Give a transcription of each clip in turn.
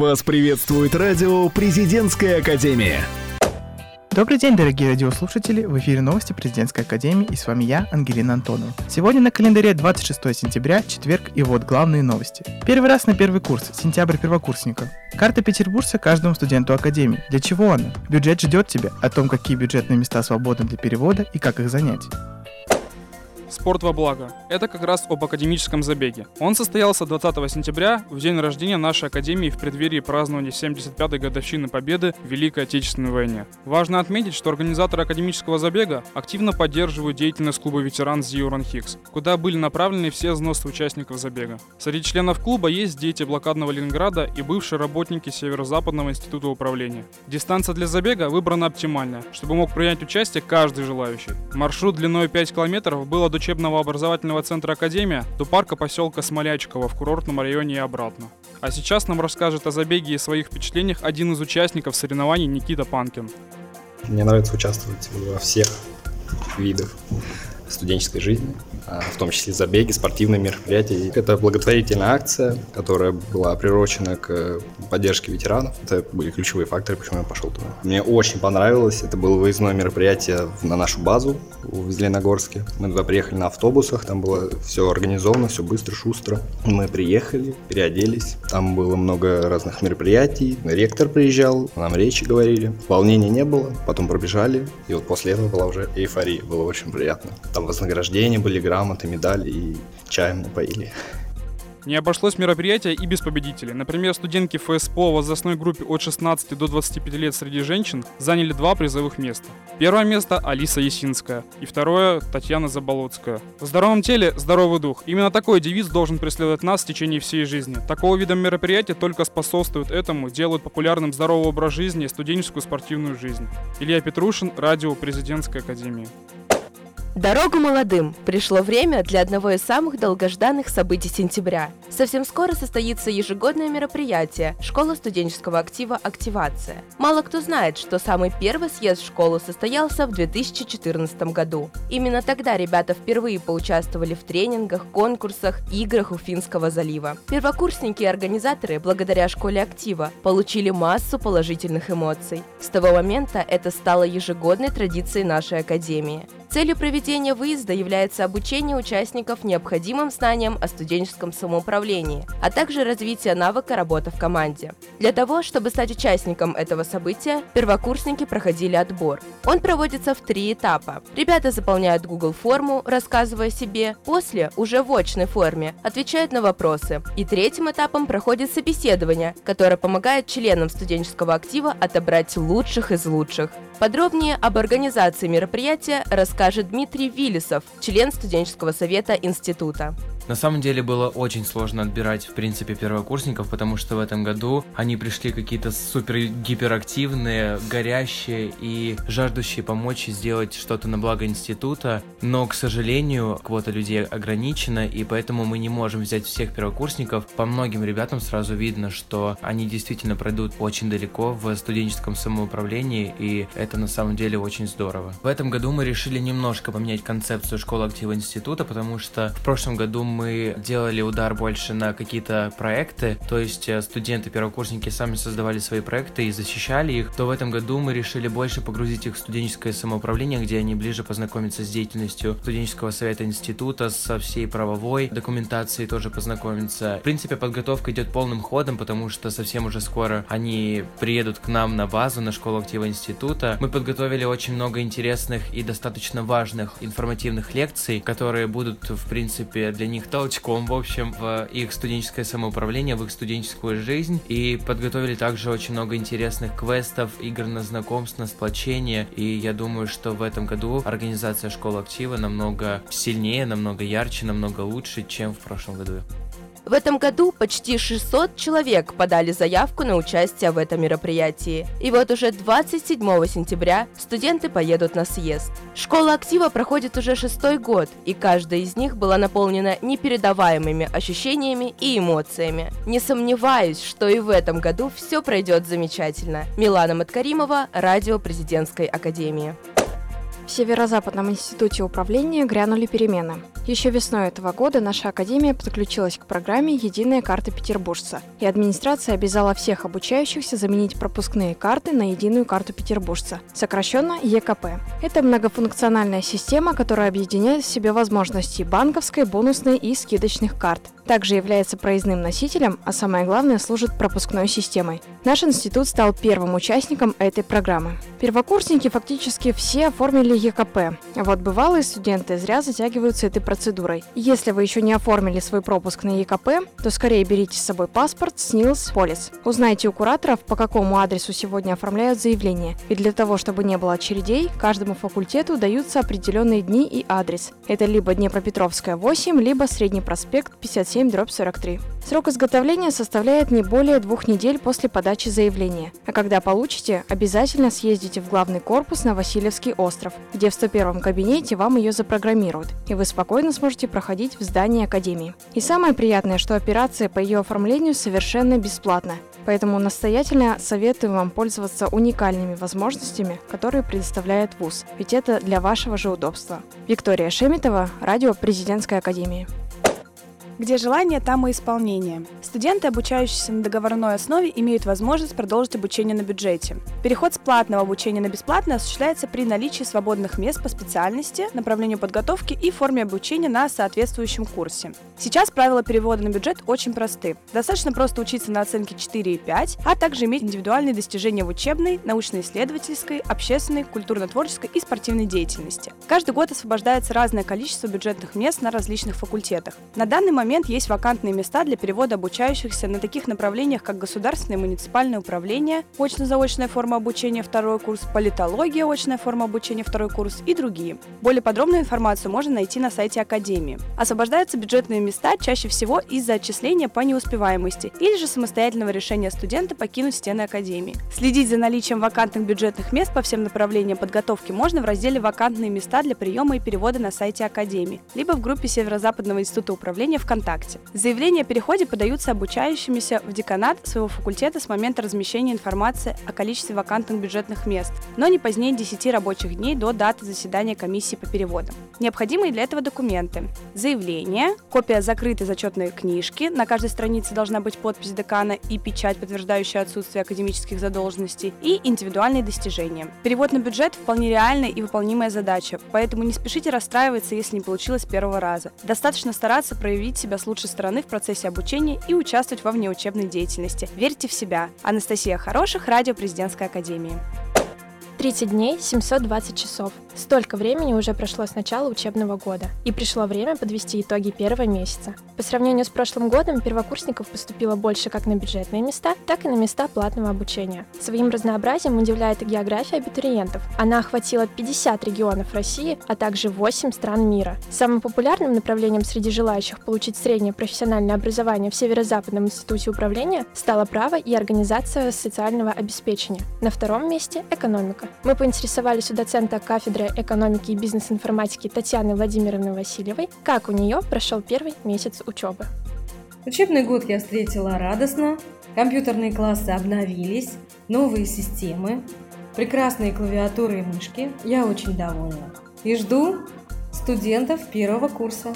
Вас приветствует радио «Президентская академия». Добрый день, дорогие радиослушатели! В эфире новости Президентской Академии и с вами я, Ангелина Антонова. Сегодня на календаре 26 сентября, четверг и вот главные новости. Первый раз на первый курс, сентябрь первокурсников. Карта петербуржца каждому студенту Академии. Для чего она? Бюджет ждет тебя, о том, какие бюджетные места свободны для перевода и как их занять. Спорт во благо. Это как раз об академическом забеге. Он состоялся 20 сентября, в день рождения нашей академии в преддверии празднования 75-й годовщины Победы в Великой Отечественной войне. Важно отметить, что организаторы академического забега активно поддерживают деятельность клуба ветеран Зиуран Хикс, куда были направлены все взносы участников забега. Среди членов клуба есть дети блокадного Ленинграда и бывшие работники Северо-Западного института управления. Дистанция для забега выбрана оптимальная, чтобы мог принять участие каждый желающий. Маршрут длиной 5 километров был от учебного образовательного центра «Академия» до парка поселка Смолячково в курортном районе и обратно. А сейчас нам расскажет о забеге и своих впечатлениях один из участников соревнований Никита Панкин. Мне нравится участвовать во всех видах студенческой жизни, а, в том числе забеги, спортивные мероприятия. Это благотворительная акция, которая была приурочена к поддержке ветеранов. Это были ключевые факторы, почему я пошел туда. Мне очень понравилось. Это было выездное мероприятие на нашу базу в Зеленогорске. Мы туда приехали на автобусах, там было все организовано, все быстро, шустро. Мы приехали, переоделись. Там было много разных мероприятий. Ректор приезжал, нам речи говорили. Волнения не было, потом пробежали. И вот после этого была уже эйфория. Было очень приятно. Там вознаграждения были, грамоты, медали и чаем напоили. Не обошлось мероприятие и без победителей. Например, студентки ФСПО в возрастной группе от 16 до 25 лет среди женщин заняли два призовых места. Первое место – Алиса Есинская, и второе – Татьяна Заболоцкая. В здоровом теле – здоровый дух. Именно такой девиз должен преследовать нас в течение всей жизни. Такого вида мероприятия только способствуют этому, делают популярным здоровый образ жизни и студенческую спортивную жизнь. Илья Петрушин, радио Президентской Академии. Дорогу молодым. Пришло время для одного из самых долгожданных событий сентября. Совсем скоро состоится ежегодное мероприятие «Школа студенческого актива «Активация». Мало кто знает, что самый первый съезд в школу состоялся в 2014 году. Именно тогда ребята впервые поучаствовали в тренингах, конкурсах, играх у Финского залива. Первокурсники и организаторы, благодаря школе актива, получили массу положительных эмоций. С того момента это стало ежегодной традицией нашей академии. Целью проведения выезда является обучение участников необходимым знаниям о студенческом самоуправлении, а также развитие навыка работы в команде. Для того, чтобы стать участником этого события, первокурсники проходили отбор. Он проводится в три этапа. Ребята заполняют Google форму, рассказывая себе, после, уже в очной форме, отвечают на вопросы. И третьим этапом проходит собеседование, которое помогает членам студенческого актива отобрать лучших из лучших. Подробнее об организации мероприятия расскажет Дмитрий Виллисов, член студенческого совета института. На самом деле было очень сложно отбирать, в принципе, первокурсников, потому что в этом году они пришли какие-то супер гиперактивные, горящие и жаждущие помочь сделать что-то на благо института. Но, к сожалению, квота людей ограничена, и поэтому мы не можем взять всех первокурсников. По многим ребятам сразу видно, что они действительно пройдут очень далеко в студенческом самоуправлении, и это на самом деле очень здорово. В этом году мы решили немножко поменять концепцию школы актива института, потому что в прошлом году мы мы делали удар больше на какие-то проекты, то есть э, студенты-первокурсники сами создавали свои проекты и защищали их, то в этом году мы решили больше погрузить их в студенческое самоуправление, где они ближе познакомятся с деятельностью студенческого совета института, со всей правовой документацией тоже познакомиться. В принципе, подготовка идет полным ходом, потому что совсем уже скоро они приедут к нам на базу, на школу актива института. Мы подготовили очень много интересных и достаточно важных информативных лекций, которые будут, в принципе, для них толчком, в общем, в их студенческое самоуправление, в их студенческую жизнь. И подготовили также очень много интересных квестов, игр на знакомство, на сплочение. И я думаю, что в этом году организация школы актива намного сильнее, намного ярче, намного лучше, чем в прошлом году. В этом году почти 600 человек подали заявку на участие в этом мероприятии. И вот уже 27 сентября студенты поедут на съезд. Школа актива проходит уже шестой год, и каждая из них была наполнена непередаваемыми ощущениями и эмоциями. Не сомневаюсь, что и в этом году все пройдет замечательно. Милана Маткаримова, Радио Президентской Академии. В Северо-Западном институте управления грянули перемены. Еще весной этого года наша академия подключилась к программе «Единая карта петербуржца», и администрация обязала всех обучающихся заменить пропускные карты на единую карту петербуржца, сокращенно ЕКП. Это многофункциональная система, которая объединяет в себе возможности банковской, бонусной и скидочных карт. Также является проездным носителем, а самое главное служит пропускной системой. Наш институт стал первым участником этой программы. Первокурсники фактически все оформили ЕКП, а вот бывалые студенты зря затягиваются этой процедурой. Если вы еще не оформили свой пропуск на ЕКП, то скорее берите с собой паспорт, СНИЛС, полис. Узнайте у кураторов, по какому адресу сегодня оформляют заявление. И для того, чтобы не было очередей, каждому факультету даются определенные дни и адрес. Это либо Днепропетровская 8, либо Средний проспект 57 дробь 43. Срок изготовления составляет не более двух недель после подачи заявления. А когда получите, обязательно съездите в главный корпус на Васильевский остров, где в 101 кабинете вам ее запрограммируют, и вы спокойно сможете проходить в здании Академии. И самое приятное, что операция по ее оформлению совершенно бесплатна, поэтому настоятельно советую вам пользоваться уникальными возможностями, которые предоставляет ВУЗ, ведь это для вашего же удобства. Виктория Шеметова, радио Президентской Академии. Где желание, там и исполнение. Студенты, обучающиеся на договорной основе, имеют возможность продолжить обучение на бюджете. Переход с платного обучения на бесплатное осуществляется при наличии свободных мест по специальности, направлению подготовки и форме обучения на соответствующем курсе. Сейчас правила перевода на бюджет очень просты. Достаточно просто учиться на оценке 4 и 5, а также иметь индивидуальные достижения в учебной, научно-исследовательской, общественной, культурно-творческой и спортивной деятельности. Каждый год освобождается разное количество бюджетных мест на различных факультетах. На данный момент момент есть вакантные места для перевода обучающихся на таких направлениях, как государственное и муниципальное управление, очно-заочная форма обучения второй курс, политология, очная форма обучения второй курс и другие. Более подробную информацию можно найти на сайте Академии. Освобождаются бюджетные места чаще всего из-за отчисления по неуспеваемости или же самостоятельного решения студента покинуть стены Академии. Следить за наличием вакантных бюджетных мест по всем направлениям подготовки можно в разделе «Вакантные места для приема и перевода» на сайте Академии, либо в группе Северо-Западного института управления ВКонтакте ВКонтакте. Заявления о переходе подаются обучающимися в деканат своего факультета с момента размещения информации о количестве вакантных бюджетных мест, но не позднее 10 рабочих дней до даты заседания комиссии по переводам. Необходимые для этого документы. Заявление, копия закрытой зачетной книжки, на каждой странице должна быть подпись декана и печать, подтверждающая отсутствие академических задолженностей, и индивидуальные достижения. Перевод на бюджет вполне реальная и выполнимая задача, поэтому не спешите расстраиваться, если не получилось с первого раза. Достаточно стараться проявить себя себя с лучшей стороны в процессе обучения и участвовать во внеучебной деятельности. Верьте в себя. Анастасия Хороших, Радио Президентской Академии. 30 дней, 720 часов. Столько времени уже прошло с начала учебного года, и пришло время подвести итоги первого месяца. По сравнению с прошлым годом, первокурсников поступило больше как на бюджетные места, так и на места платного обучения. Своим разнообразием удивляет и география абитуриентов. Она охватила 50 регионов России, а также 8 стран мира. Самым популярным направлением среди желающих получить среднее профессиональное образование в Северо-Западном институте управления стало право и организация социального обеспечения. На втором месте – экономика. Мы поинтересовались у доцента кафедры экономики и бизнес-информатики Татьяны Владимировны Васильевой, как у нее прошел первый месяц учебы. Учебный год я встретила радостно, компьютерные классы обновились, новые системы, прекрасные клавиатуры и мышки. Я очень довольна. И жду студентов первого курса.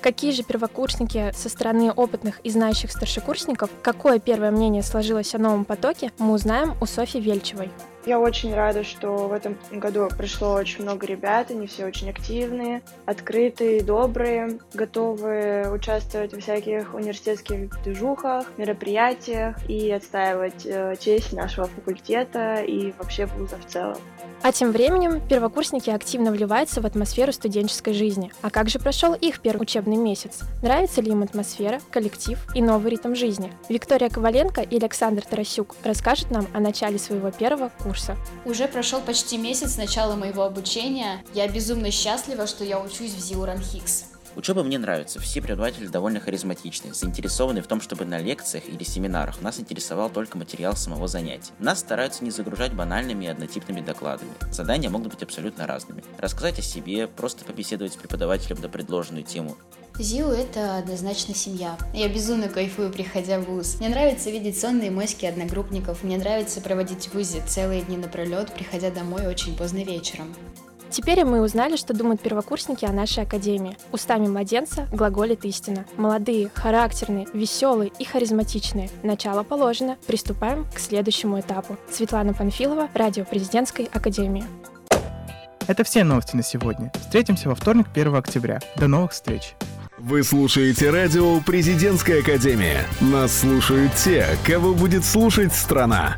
Какие же первокурсники со стороны опытных и знающих старшекурсников, какое первое мнение сложилось о новом потоке, мы узнаем у Софьи Вельчевой. Я очень рада, что в этом году пришло очень много ребят, они все очень активные, открытые, добрые, готовы участвовать в всяких университетских движухах, мероприятиях и отстаивать э, честь нашего факультета и вообще вуза в целом. А тем временем первокурсники активно вливаются в атмосферу студенческой жизни. А как же прошел их первый учебный месяц? Нравится ли им атмосфера, коллектив и новый ритм жизни? Виктория Коваленко и Александр Тарасюк расскажут нам о начале своего первого курса. Уже прошел почти месяц с начала моего обучения. Я безумно счастлива, что я учусь в Зиуран Хикс. Учеба мне нравится, все преподаватели довольно харизматичны, заинтересованы в том, чтобы на лекциях или семинарах нас интересовал только материал самого занятия. Нас стараются не загружать банальными и однотипными докладами. Задания могут быть абсолютно разными. Рассказать о себе, просто побеседовать с преподавателем на предложенную тему. ЗИУ – это однозначно семья. Я безумно кайфую, приходя в ВУЗ. Мне нравится видеть сонные моськи одногруппников, мне нравится проводить в ВУЗе целые дни напролет, приходя домой очень поздно вечером. Теперь мы узнали, что думают первокурсники о нашей академии. Устами младенца глаголит истина. Молодые, характерные, веселые и харизматичные. Начало положено. Приступаем к следующему этапу. Светлана Панфилова, Радио Президентской Академии. Это все новости на сегодня. Встретимся во вторник, 1 октября. До новых встреч. Вы слушаете радио «Президентская академия». Нас слушают те, кого будет слушать страна.